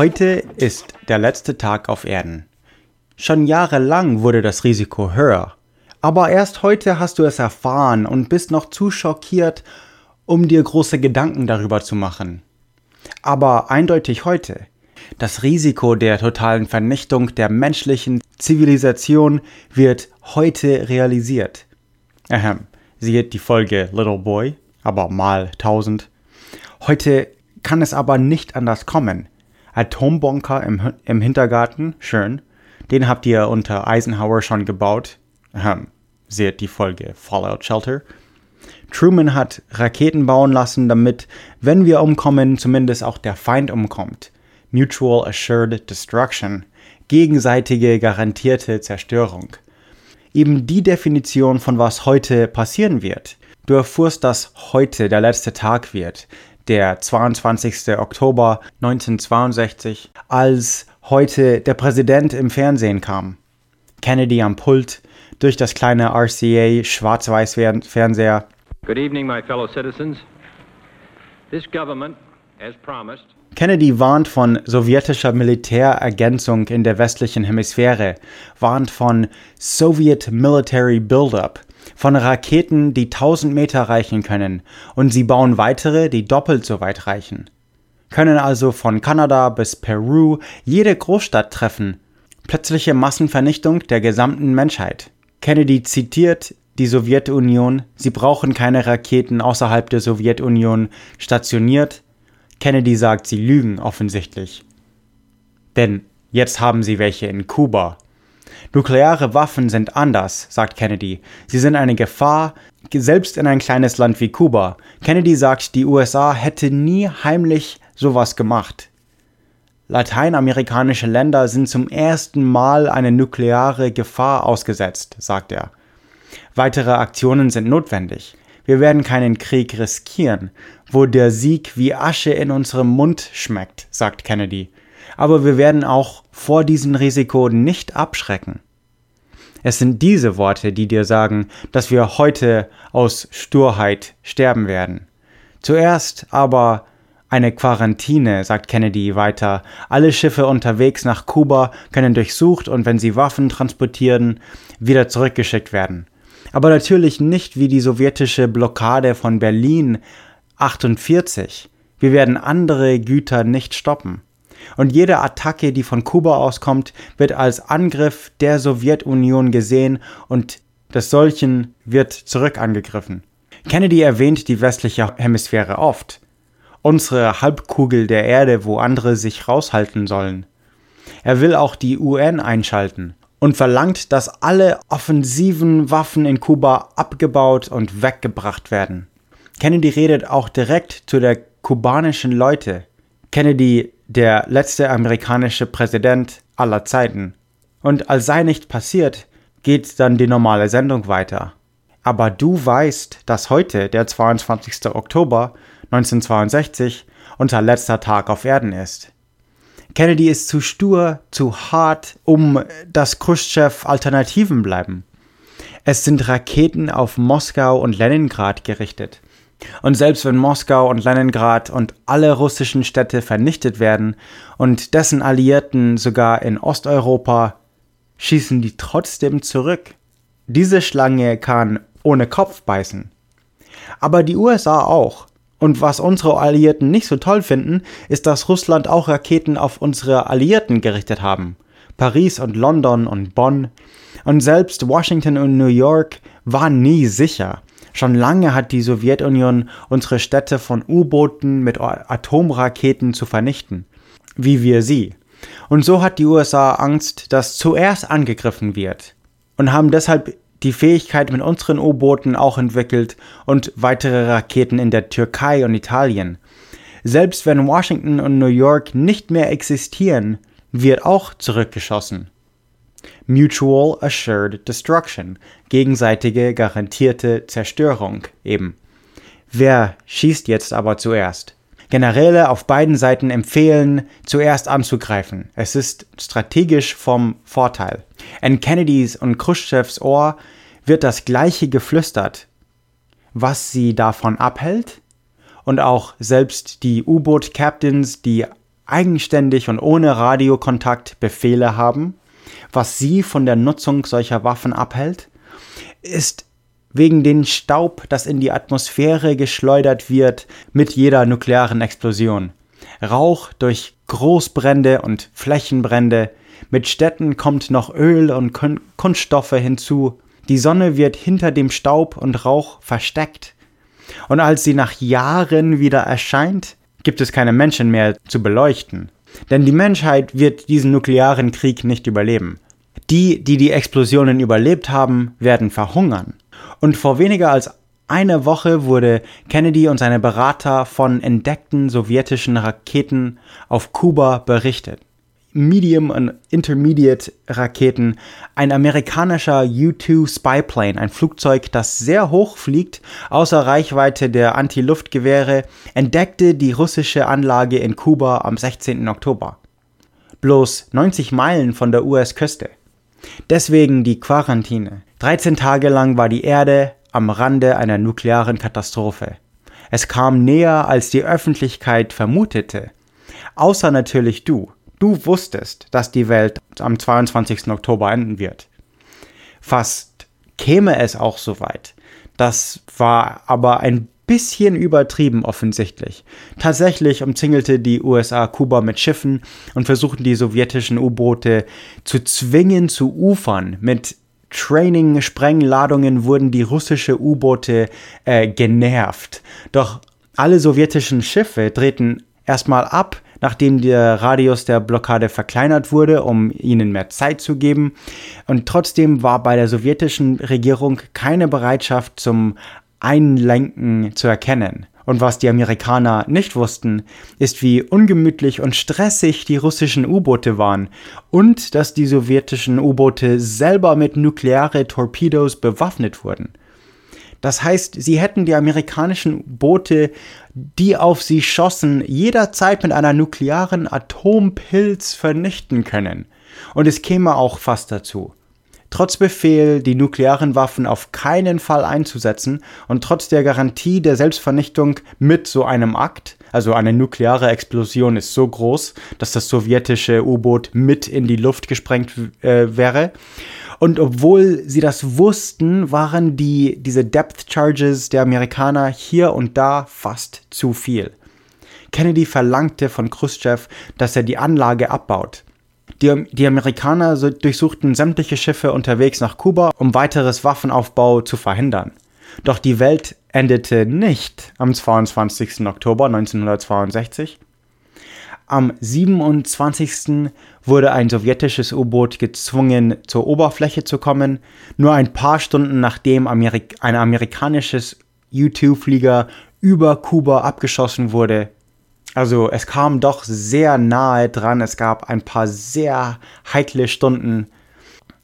Heute ist der letzte Tag auf Erden. Schon jahrelang wurde das Risiko höher. Aber erst heute hast du es erfahren und bist noch zu schockiert, um dir große Gedanken darüber zu machen. Aber eindeutig heute. Das Risiko der totalen Vernichtung der menschlichen Zivilisation wird heute realisiert. Ahem, sieht die Folge Little Boy, aber mal tausend. Heute kann es aber nicht anders kommen. Atombunker im, im Hintergarten, schön. Den habt ihr unter Eisenhower schon gebaut. Ähm, seht die Folge Fallout Shelter. Truman hat Raketen bauen lassen, damit, wenn wir umkommen, zumindest auch der Feind umkommt. Mutual Assured Destruction. Gegenseitige garantierte Zerstörung. Eben die Definition von was heute passieren wird. Du erfuhrst, dass heute der letzte Tag wird, der 22. Oktober 1962, als heute der Präsident im Fernsehen kam. Kennedy am Pult, durch das kleine RCA Schwarz-Weiß-Fernseher. Good evening, my fellow citizens. This government, as promised, Kennedy warnt von sowjetischer Militärergänzung in der westlichen Hemisphäre, warnt von Soviet Military Buildup, von Raketen, die 1000 Meter reichen können, und sie bauen weitere, die doppelt so weit reichen. Können also von Kanada bis Peru jede Großstadt treffen. Plötzliche Massenvernichtung der gesamten Menschheit. Kennedy zitiert die Sowjetunion, sie brauchen keine Raketen außerhalb der Sowjetunion stationiert, Kennedy sagt, sie lügen offensichtlich. Denn jetzt haben sie welche in Kuba. Nukleare Waffen sind anders, sagt Kennedy. Sie sind eine Gefahr, selbst in ein kleines Land wie Kuba. Kennedy sagt, die USA hätte nie heimlich sowas gemacht. Lateinamerikanische Länder sind zum ersten Mal eine nukleare Gefahr ausgesetzt, sagt er. Weitere Aktionen sind notwendig. Wir werden keinen Krieg riskieren, wo der Sieg wie Asche in unserem Mund schmeckt, sagt Kennedy. Aber wir werden auch vor diesem Risiko nicht abschrecken. Es sind diese Worte, die dir sagen, dass wir heute aus Sturheit sterben werden. Zuerst aber eine Quarantäne, sagt Kennedy weiter. Alle Schiffe unterwegs nach Kuba können durchsucht und wenn sie Waffen transportieren, wieder zurückgeschickt werden aber natürlich nicht wie die sowjetische Blockade von Berlin 48. Wir werden andere Güter nicht stoppen. Und jede Attacke, die von Kuba auskommt, wird als Angriff der Sowjetunion gesehen und des solchen wird zurück angegriffen. Kennedy erwähnt die westliche Hemisphäre oft. Unsere Halbkugel der Erde, wo andere sich raushalten sollen. Er will auch die UN einschalten und verlangt, dass alle offensiven Waffen in Kuba abgebaut und weggebracht werden. Kennedy redet auch direkt zu der kubanischen Leute. Kennedy, der letzte amerikanische Präsident aller Zeiten. Und als sei nicht passiert, geht dann die normale Sendung weiter. Aber du weißt, dass heute, der 22. Oktober 1962, unser letzter Tag auf Erden ist. Kennedy ist zu stur, zu hart, um dass Khrushchev Alternativen bleiben. Es sind Raketen auf Moskau und Leningrad gerichtet. Und selbst wenn Moskau und Leningrad und alle russischen Städte vernichtet werden und dessen Alliierten sogar in Osteuropa, schießen die trotzdem zurück. Diese Schlange kann ohne Kopf beißen. Aber die USA auch. Und was unsere Alliierten nicht so toll finden, ist, dass Russland auch Raketen auf unsere Alliierten gerichtet haben. Paris und London und Bonn. Und selbst Washington und New York waren nie sicher. Schon lange hat die Sowjetunion unsere Städte von U-Booten mit Atomraketen zu vernichten. Wie wir sie. Und so hat die USA Angst, dass zuerst angegriffen wird. Und haben deshalb die Fähigkeit mit unseren U-Booten auch entwickelt und weitere Raketen in der Türkei und Italien. Selbst wenn Washington und New York nicht mehr existieren, wird auch zurückgeschossen. Mutual Assured Destruction, gegenseitige garantierte Zerstörung eben. Wer schießt jetzt aber zuerst? Generäle auf beiden Seiten empfehlen, zuerst anzugreifen. Es ist strategisch vom Vorteil. In Kennedys und Khrushchevs Ohr wird das gleiche geflüstert. Was sie davon abhält? Und auch selbst die U-Boot-Captains, die eigenständig und ohne Radiokontakt Befehle haben, was sie von der Nutzung solcher Waffen abhält, ist wegen den Staub, das in die Atmosphäre geschleudert wird mit jeder nuklearen Explosion. Rauch durch Großbrände und Flächenbrände, mit Städten kommt noch Öl und Kunststoffe hinzu, die Sonne wird hinter dem Staub und Rauch versteckt. Und als sie nach Jahren wieder erscheint, gibt es keine Menschen mehr zu beleuchten. Denn die Menschheit wird diesen nuklearen Krieg nicht überleben. Die, die die Explosionen überlebt haben, werden verhungern. Und vor weniger als einer Woche wurde Kennedy und seine Berater von entdeckten sowjetischen Raketen auf Kuba berichtet. Medium- und Intermediate-Raketen, ein amerikanischer U-2 Spyplane, ein Flugzeug, das sehr hoch fliegt, außer Reichweite der Anti-Luftgewehre, entdeckte die russische Anlage in Kuba am 16. Oktober. Bloß 90 Meilen von der US-Küste. Deswegen die Quarantäne. 13 Tage lang war die Erde am Rande einer nuklearen Katastrophe. Es kam näher, als die Öffentlichkeit vermutete. Außer natürlich du. Du wusstest, dass die Welt am 22. Oktober enden wird. Fast käme es auch so weit. Das war aber ein bisschen übertrieben offensichtlich. Tatsächlich umzingelte die USA Kuba mit Schiffen und versuchten die sowjetischen U-Boote zu zwingen zu ufern. Mit Training-Sprengladungen wurden die russische U-Boote äh, genervt. Doch alle sowjetischen Schiffe drehten erstmal ab, nachdem der Radius der Blockade verkleinert wurde, um ihnen mehr Zeit zu geben. Und trotzdem war bei der sowjetischen Regierung keine Bereitschaft zum Einlenken zu erkennen. Und was die Amerikaner nicht wussten, ist, wie ungemütlich und stressig die russischen U-Boote waren und dass die sowjetischen U-Boote selber mit nukleare Torpedos bewaffnet wurden. Das heißt, sie hätten die amerikanischen Boote, die auf sie schossen, jederzeit mit einer nuklearen Atompilz vernichten können. Und es käme auch fast dazu. Trotz Befehl, die nuklearen Waffen auf keinen Fall einzusetzen und trotz der Garantie der Selbstvernichtung mit so einem Akt, also eine nukleare Explosion ist so groß, dass das sowjetische U-Boot mit in die Luft gesprengt äh, wäre, und obwohl sie das wussten, waren die, diese Depth Charges der Amerikaner hier und da fast zu viel. Kennedy verlangte von Khrushchev, dass er die Anlage abbaut. Die, die, Amerikaner durchsuchten sämtliche Schiffe unterwegs nach Kuba, um weiteres Waffenaufbau zu verhindern. Doch die Welt endete nicht am 22. Oktober 1962, am 27. wurde ein sowjetisches U-Boot gezwungen, zur Oberfläche zu kommen, nur ein paar Stunden nachdem Amerik ein amerikanisches U-2-Flieger über Kuba abgeschossen wurde. Also es kam doch sehr nahe dran, es gab ein paar sehr heikle Stunden.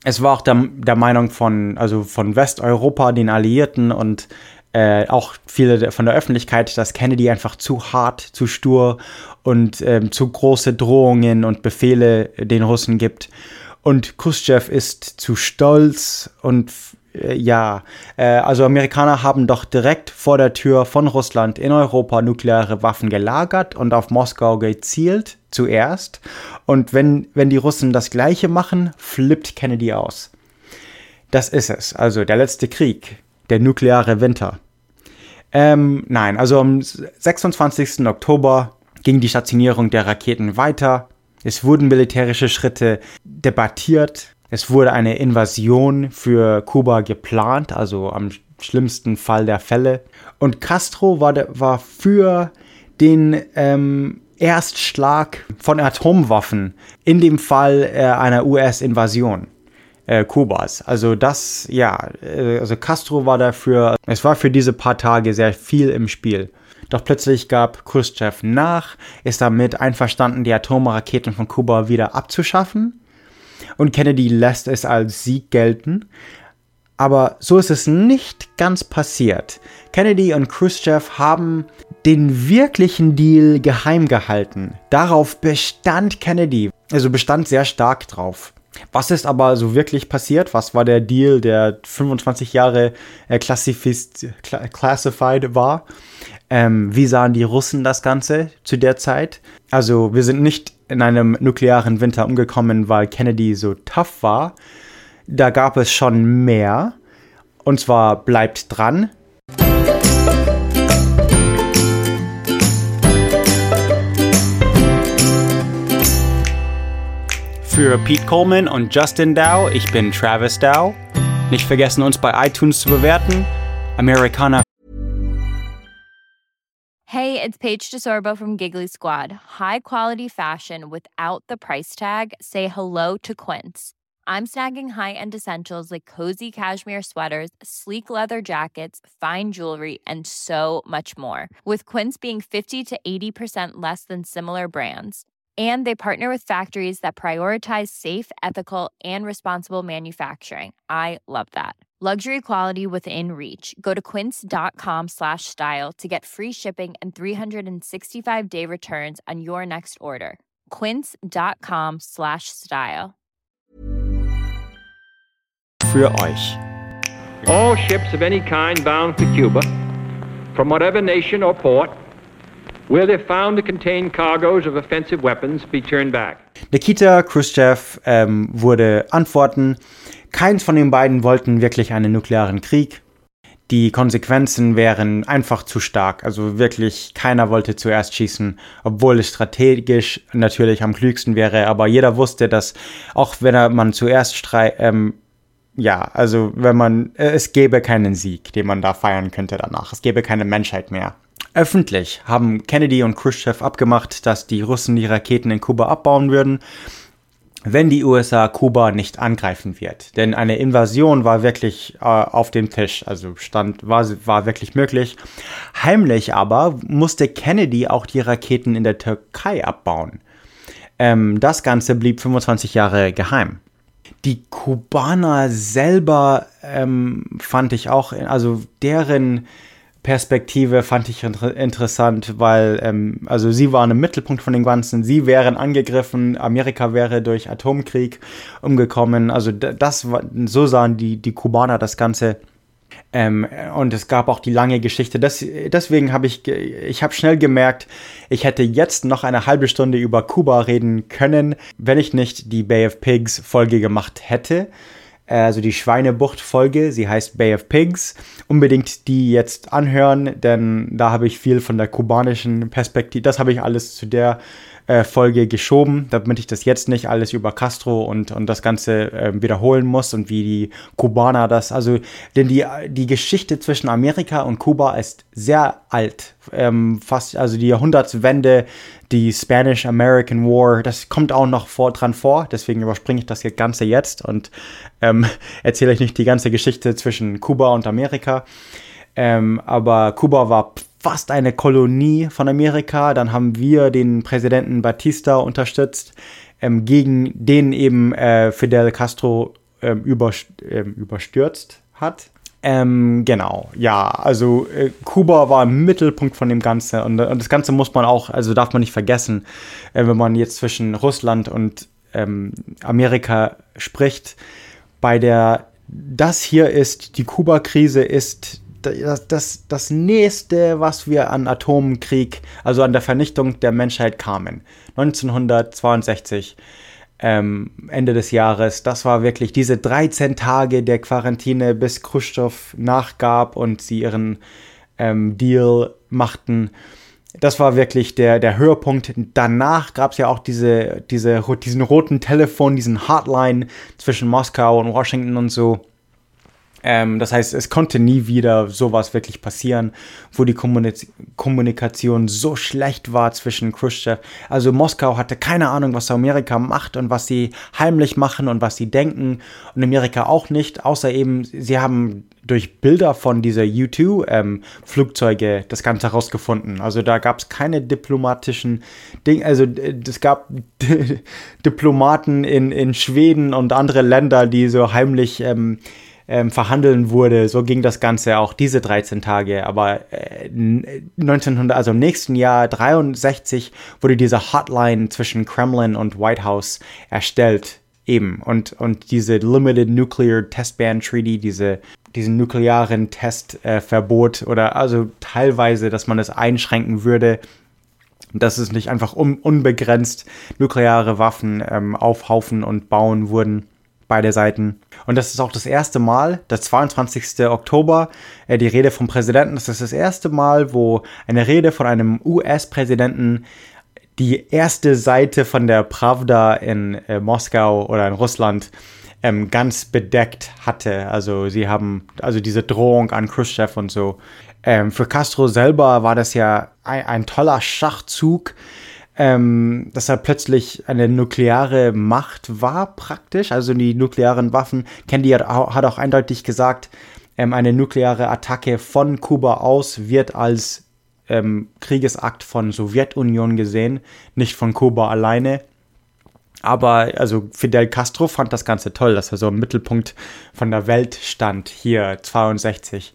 Es war auch der, der Meinung von, also von Westeuropa, den Alliierten und äh, auch viele von der Öffentlichkeit, dass Kennedy einfach zu hart, zu stur und ähm, zu große Drohungen und Befehle den Russen gibt. Und Khrushchev ist zu stolz und äh, ja, äh, also Amerikaner haben doch direkt vor der Tür von Russland in Europa nukleare Waffen gelagert und auf Moskau gezielt zuerst. Und wenn, wenn die Russen das gleiche machen, flippt Kennedy aus. Das ist es, also der letzte Krieg, der nukleare Winter. Ähm, nein, also am 26. Oktober ging die Stationierung der Raketen weiter. Es wurden militärische Schritte debattiert. Es wurde eine Invasion für Kuba geplant, also am schlimmsten Fall der Fälle. Und Castro war, war für den ähm, Erstschlag von Atomwaffen in dem Fall äh, einer US-Invasion äh, Kubas. Also das, ja, äh, also Castro war dafür, es war für diese paar Tage sehr viel im Spiel. Doch plötzlich gab Khrushchev nach, ist damit einverstanden, die Atomraketen von Kuba wieder abzuschaffen. Und Kennedy lässt es als Sieg gelten. Aber so ist es nicht ganz passiert. Kennedy und Khrushchev haben den wirklichen Deal geheim gehalten. Darauf bestand Kennedy, also bestand sehr stark drauf. Was ist aber so wirklich passiert? Was war der Deal, der 25 Jahre äh, classified war? Ähm, wie sahen die Russen das Ganze zu der Zeit? Also wir sind nicht in einem nuklearen Winter umgekommen, weil Kennedy so tough war. Da gab es schon mehr. Und zwar bleibt dran. Für Pete Coleman und Justin Dow, ich bin Travis Dow. Nicht vergessen, uns bei iTunes zu bewerten. Americana. Hey, it's Paige DeSorbo from Giggly Squad. High quality fashion without the price tag. Say hello to Quince. I'm snagging high-end essentials like cozy cashmere sweaters, sleek leather jackets, fine jewelry, and so much more. With Quince being 50 to 80% less than similar brands and they partner with factories that prioritize safe ethical and responsible manufacturing. I love that. Luxury quality within reach. Go to quince.com slash style to get free shipping and 365 day returns on your next order. quince.com slash style. Für euch all ships of any kind bound for cuba from whatever nation or port Where they're found to contain cargoes of offensive weapons, be turned back. Nikita Khrushchev ähm, wurde antworten. Keins von den beiden wollten wirklich einen nuklearen Krieg. Die Konsequenzen wären einfach zu stark. Also wirklich keiner wollte zuerst schießen, obwohl es strategisch natürlich am klügsten wäre. Aber jeder wusste, dass auch wenn man zuerst streit, ähm, ja, also wenn man, äh, es gäbe keinen Sieg, den man da feiern könnte danach. Es gäbe keine Menschheit mehr. Öffentlich haben Kennedy und Khrushchev abgemacht, dass die Russen die Raketen in Kuba abbauen würden, wenn die USA Kuba nicht angreifen wird. Denn eine Invasion war wirklich äh, auf dem Tisch, also stand, war, war wirklich möglich. Heimlich aber musste Kennedy auch die Raketen in der Türkei abbauen. Ähm, das Ganze blieb 25 Jahre geheim. Die Kubaner selber ähm, fand ich auch, also deren Perspektive fand ich inter interessant, weil ähm, also sie waren im Mittelpunkt von dem Ganzen, sie wären angegriffen, Amerika wäre durch Atomkrieg umgekommen, also das war, so sahen die, die Kubaner das Ganze. Ähm, und es gab auch die lange Geschichte. Das, deswegen habe ich, ich habe schnell gemerkt, ich hätte jetzt noch eine halbe Stunde über Kuba reden können, wenn ich nicht die Bay of Pigs Folge gemacht hätte also die Schweinebucht-Folge, sie heißt Bay of Pigs. Unbedingt die jetzt anhören, denn da habe ich viel von der kubanischen Perspektive, das habe ich alles zu der äh, Folge geschoben, damit ich das jetzt nicht alles über Castro und, und das Ganze äh, wiederholen muss und wie die Kubaner das, also, denn die, die Geschichte zwischen Amerika und Kuba ist sehr alt, ähm, fast, also die Jahrhundertswende, die Spanish-American War, das kommt auch noch vor, dran vor, deswegen überspringe ich das Ganze jetzt und ähm, erzähle euch nicht die ganze Geschichte zwischen Kuba und Amerika. Ähm, aber Kuba war fast eine Kolonie von Amerika. Dann haben wir den Präsidenten Batista unterstützt, ähm, gegen den eben äh, Fidel Castro ähm, überst ähm, überstürzt hat. Ähm, genau, ja, also äh, Kuba war im Mittelpunkt von dem Ganzen und, und, das Ganze muss man auch, also darf man nicht vergessen, äh, wenn man jetzt zwischen Russland und ähm, Amerika spricht. Bei der, das hier ist, die Kuba-Krise ist das, das, das nächste, was wir an Atomkrieg, also an der Vernichtung der Menschheit kamen. 1962, ähm, Ende des Jahres, das war wirklich diese 13 Tage der Quarantäne, bis Khrushchev nachgab und sie ihren ähm, Deal machten. das war wirklich der, der Höhepunkt. Danach gab es ja auch diese, diese, diesen roten Telefon, diesen Hotline zwischen Moskau und Washington und so. Ähm, das heißt, es konnte nie wieder sowas wirklich passieren, wo die Kommunik Kommunikation so schlecht war zwischen Khrushchev. Also Moskau hatte keine Ahnung, was Amerika macht und was sie heimlich machen und was sie denken. Und Amerika auch nicht, außer eben, sie haben durch Bilder von dieser U-2-Flugzeuge ähm, das Ganze herausgefunden. Also da gab es keine diplomatischen Dinge, also es gab Diplomaten in, in Schweden und andere Länder, die so heimlich ähm, ähm, verhandeln wurde. So ging das Ganze auch diese 13 Tage. Aber äh, 1900, also im nächsten Jahr 63 wurde diese Hotline zwischen Kremlin und White House erstellt. Eben. Und, und diese Limited Nuclear Test Ban Treaty, diese, diesen nuklearen Testverbot äh, oder also teilweise, dass man es einschränken würde, dass es nicht einfach un unbegrenzt nukleare Waffen ähm, aufhaufen und bauen wurden beide Seiten. Und das ist auch das erste Mal, der 22. Oktober, äh, die Rede vom Präsidenten. Das ist das erste Mal, wo eine Rede von einem US-Präsidenten die erste Seite von der Pravda in äh, Moskau oder in Russland ähm, ganz bedeckt hatte. Also sie haben, also diese Drohung an Khrushchev und so. Ähm, für Castro selber war das ja ein, ein toller Schachzug ähm, dass er plötzlich eine nukleare Macht war, praktisch. Also die nuklearen Waffen. Kennedy hat, hat auch eindeutig gesagt, ähm, eine nukleare Attacke von Kuba aus wird als ähm, Kriegesakt von Sowjetunion gesehen, nicht von Kuba alleine. Aber also Fidel Castro fand das Ganze toll, dass er so im Mittelpunkt von der Welt stand, hier 62.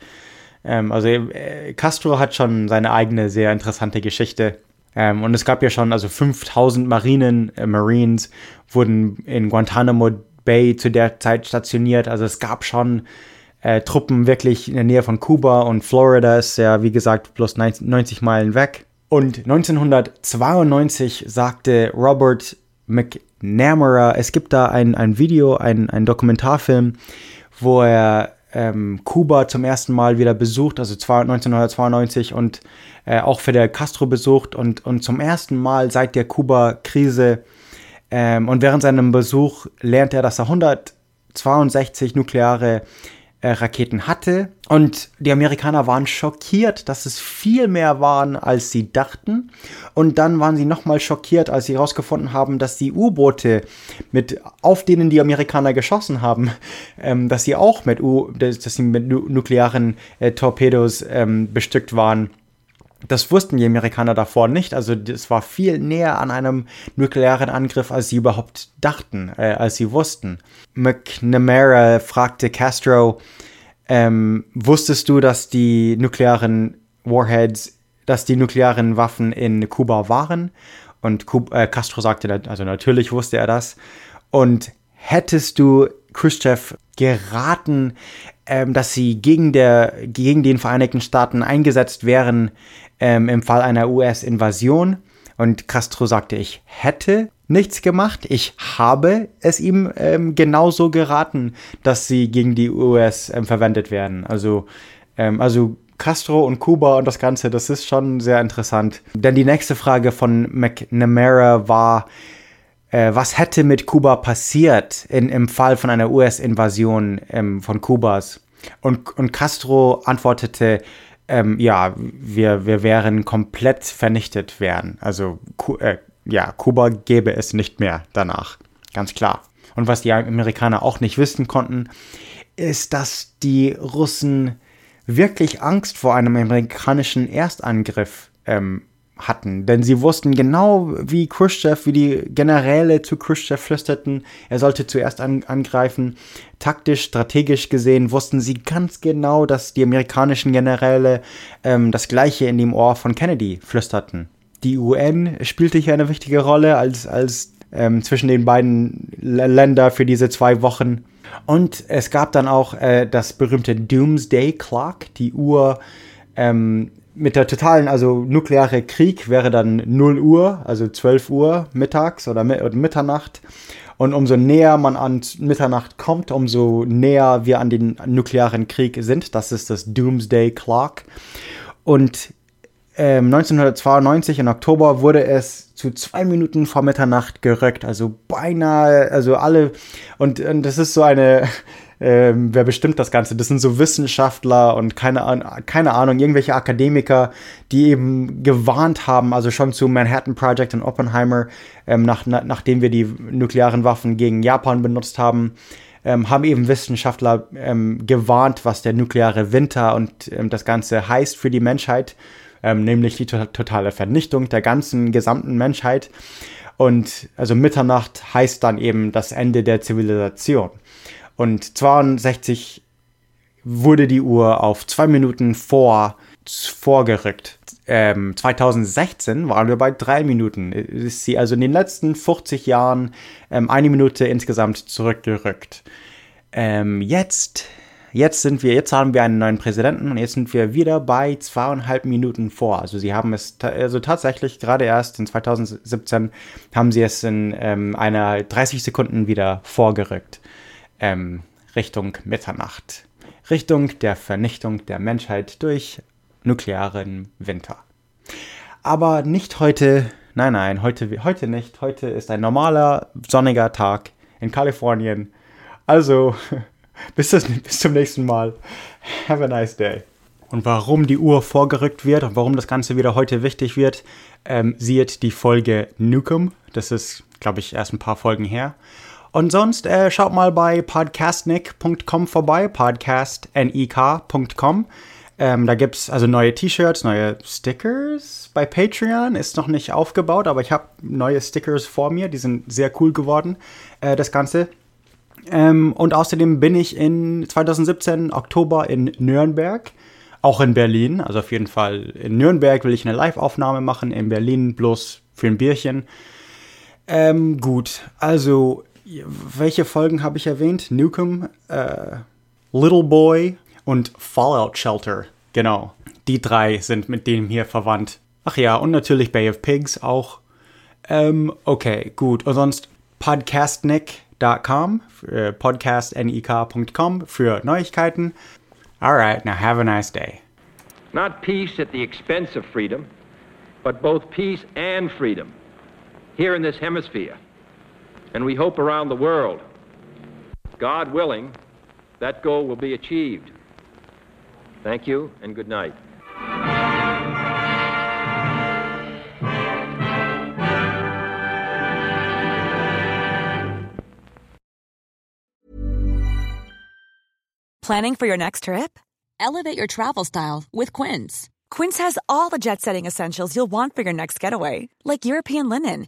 Ähm, also äh, Castro hat schon seine eigene sehr interessante Geschichte. Ähm, und es gab ja schon, also 5000 Marinen, äh, Marines wurden in Guantanamo Bay zu der Zeit stationiert. Also es gab schon äh, Truppen wirklich in der Nähe von Kuba und Florida ist ja, wie gesagt, plus 90 Meilen weg. Und 1992 sagte Robert McNamara, es gibt da ein, ein Video, ein, ein Dokumentarfilm, wo er ähm, Kuba zum ersten Mal wieder besucht, also 1992 und äh, auch Fidel Castro besucht und, und zum ersten Mal seit der Kuba-Krise ähm, und während seinem Besuch lernt er, dass er 162 nukleare äh, Raketen hatte. Und die Amerikaner waren schockiert, dass es viel mehr waren, als sie dachten. Und dann waren sie nochmal schockiert, als sie herausgefunden haben, dass die U-Boote, mit, auf denen die Amerikaner geschossen haben, ähm, dass sie auch mit, U, dass, sie mit nu nuklearen äh, Torpedos ähm, bestückt waren. Das wussten die Amerikaner davor nicht. Also es war viel näher an einem nuklearen Angriff, als sie überhaupt dachten, äh, als sie wussten. McNamara fragte Castro, ähm, wusstest du, dass die nuklearen Warheads, dass die nuklearen Waffen in Kuba waren? Und Kub äh, Castro sagte, also natürlich wusste er das. Und hättest du Khrushchev geraten, ähm, dass sie gegen, der, gegen den Vereinigten Staaten eingesetzt wären, ähm, im Fall einer US-Invasion. Und Castro sagte, ich hätte nichts gemacht. Ich habe es ihm ähm, genauso geraten, dass sie gegen die US ähm, verwendet werden. Also, ähm, also Castro und Kuba und das Ganze, das ist schon sehr interessant. Denn die nächste Frage von McNamara war, äh, was hätte mit Kuba passiert in, im Fall von einer US-Invasion ähm, von Kubas? Und, und Castro antwortete, ähm, ja, wir, wir wären komplett vernichtet werden. Also äh, ja, Kuba gäbe es nicht mehr danach. Ganz klar. Und was die Amerikaner auch nicht wissen konnten, ist, dass die Russen wirklich Angst vor einem amerikanischen Erstangriff ähm, hatten. Denn sie wussten genau, wie Khrushchev, wie die Generäle zu Khrushchev flüsterten, er sollte zuerst an, angreifen. Taktisch, strategisch gesehen wussten sie ganz genau, dass die amerikanischen Generäle ähm, das Gleiche in dem Ohr von Kennedy flüsterten. Die UN spielte hier eine wichtige Rolle als, als ähm, zwischen den beiden Ländern für diese zwei Wochen. Und es gab dann auch äh, das berühmte Doomsday Clock, die Uhr, ähm, mit der totalen, also nukleare Krieg wäre dann 0 Uhr, also 12 Uhr mittags oder, Mitternacht. Und umso näher man an Mitternacht kommt, umso näher wir an den nuklearen Krieg sind. Das ist das Doomsday Clock. Und ähm, 1992 im Oktober wurde es zu zwei Minuten vor Mitternacht gerückt. Also beinahe, also alle. Und, und das ist so eine. Ähm, wer bestimmt das Ganze? Das sind so Wissenschaftler und keine, keine Ahnung, irgendwelche Akademiker, die eben gewarnt haben, also schon zu Manhattan Project und Oppenheimer, ähm, nach, na, nachdem wir die nuklearen Waffen gegen Japan benutzt haben, ähm, haben eben Wissenschaftler ähm, gewarnt, was der nukleare Winter und ähm, das Ganze heißt für die Menschheit ähm, nämlich die to totale Vernichtung der ganzen gesamten Menschheit. Und also Mitternacht heißt dann eben das Ende der Zivilisation. Und 62 wurde die Uhr auf zwei Minuten vor vorgerückt. Ähm, 2016 waren wir bei drei Minuten. Ist sie also in den letzten 40 Jahren ähm, eine Minute insgesamt zurückgerückt. Ähm, jetzt jetzt sind wir, jetzt haben wir einen neuen Präsidenten und jetzt sind wir wieder bei zweieinhalb Minuten vor. Also sie haben es, also tatsächlich gerade erst in 2017 haben sie es in ähm, einer 30 Sekunden wieder vorgerückt. Ähm, Richtung Mitternacht. Richtung der Vernichtung der Menschheit durch nuklearen Winter. Aber nicht heute, nein, nein, heute, heute nicht. Heute ist ein normaler, sonniger Tag in Kalifornien. Also bis, das, bis zum nächsten Mal. Have a nice day. Und warum die Uhr vorgerückt wird und warum das Ganze wieder heute wichtig wird, ähm, sieht die Folge Nukem. Das ist, glaube ich, erst ein paar Folgen her. Und sonst äh, schaut mal bei podcastnick.com vorbei, podcastnik.com. Ähm, da gibt es also neue T-Shirts, neue Stickers. Bei Patreon ist noch nicht aufgebaut, aber ich habe neue Stickers vor mir. Die sind sehr cool geworden, äh, das Ganze. Ähm, und außerdem bin ich in 2017 Oktober in Nürnberg, auch in Berlin. Also auf jeden Fall in Nürnberg will ich eine Live-Aufnahme machen, in Berlin bloß für ein Bierchen. Ähm, gut, also welche Folgen habe ich erwähnt? Nukem, äh, Little Boy und Fallout Shelter. Genau, die drei sind mit dem hier verwandt. Ach ja, und natürlich Bay of Pigs auch. Ähm, okay, gut. Und sonst Podcastnik podcast.com, äh, podcastnik.com für Neuigkeiten. Alright, now have a nice day. Not peace at the expense of freedom, but both peace and freedom here in this hemisphere, and we hope around the world. God willing, that goal will be achieved. Thank you and good night. Planning for your next trip? Elevate your travel style with Quince. Quince has all the jet setting essentials you'll want for your next getaway, like European linen,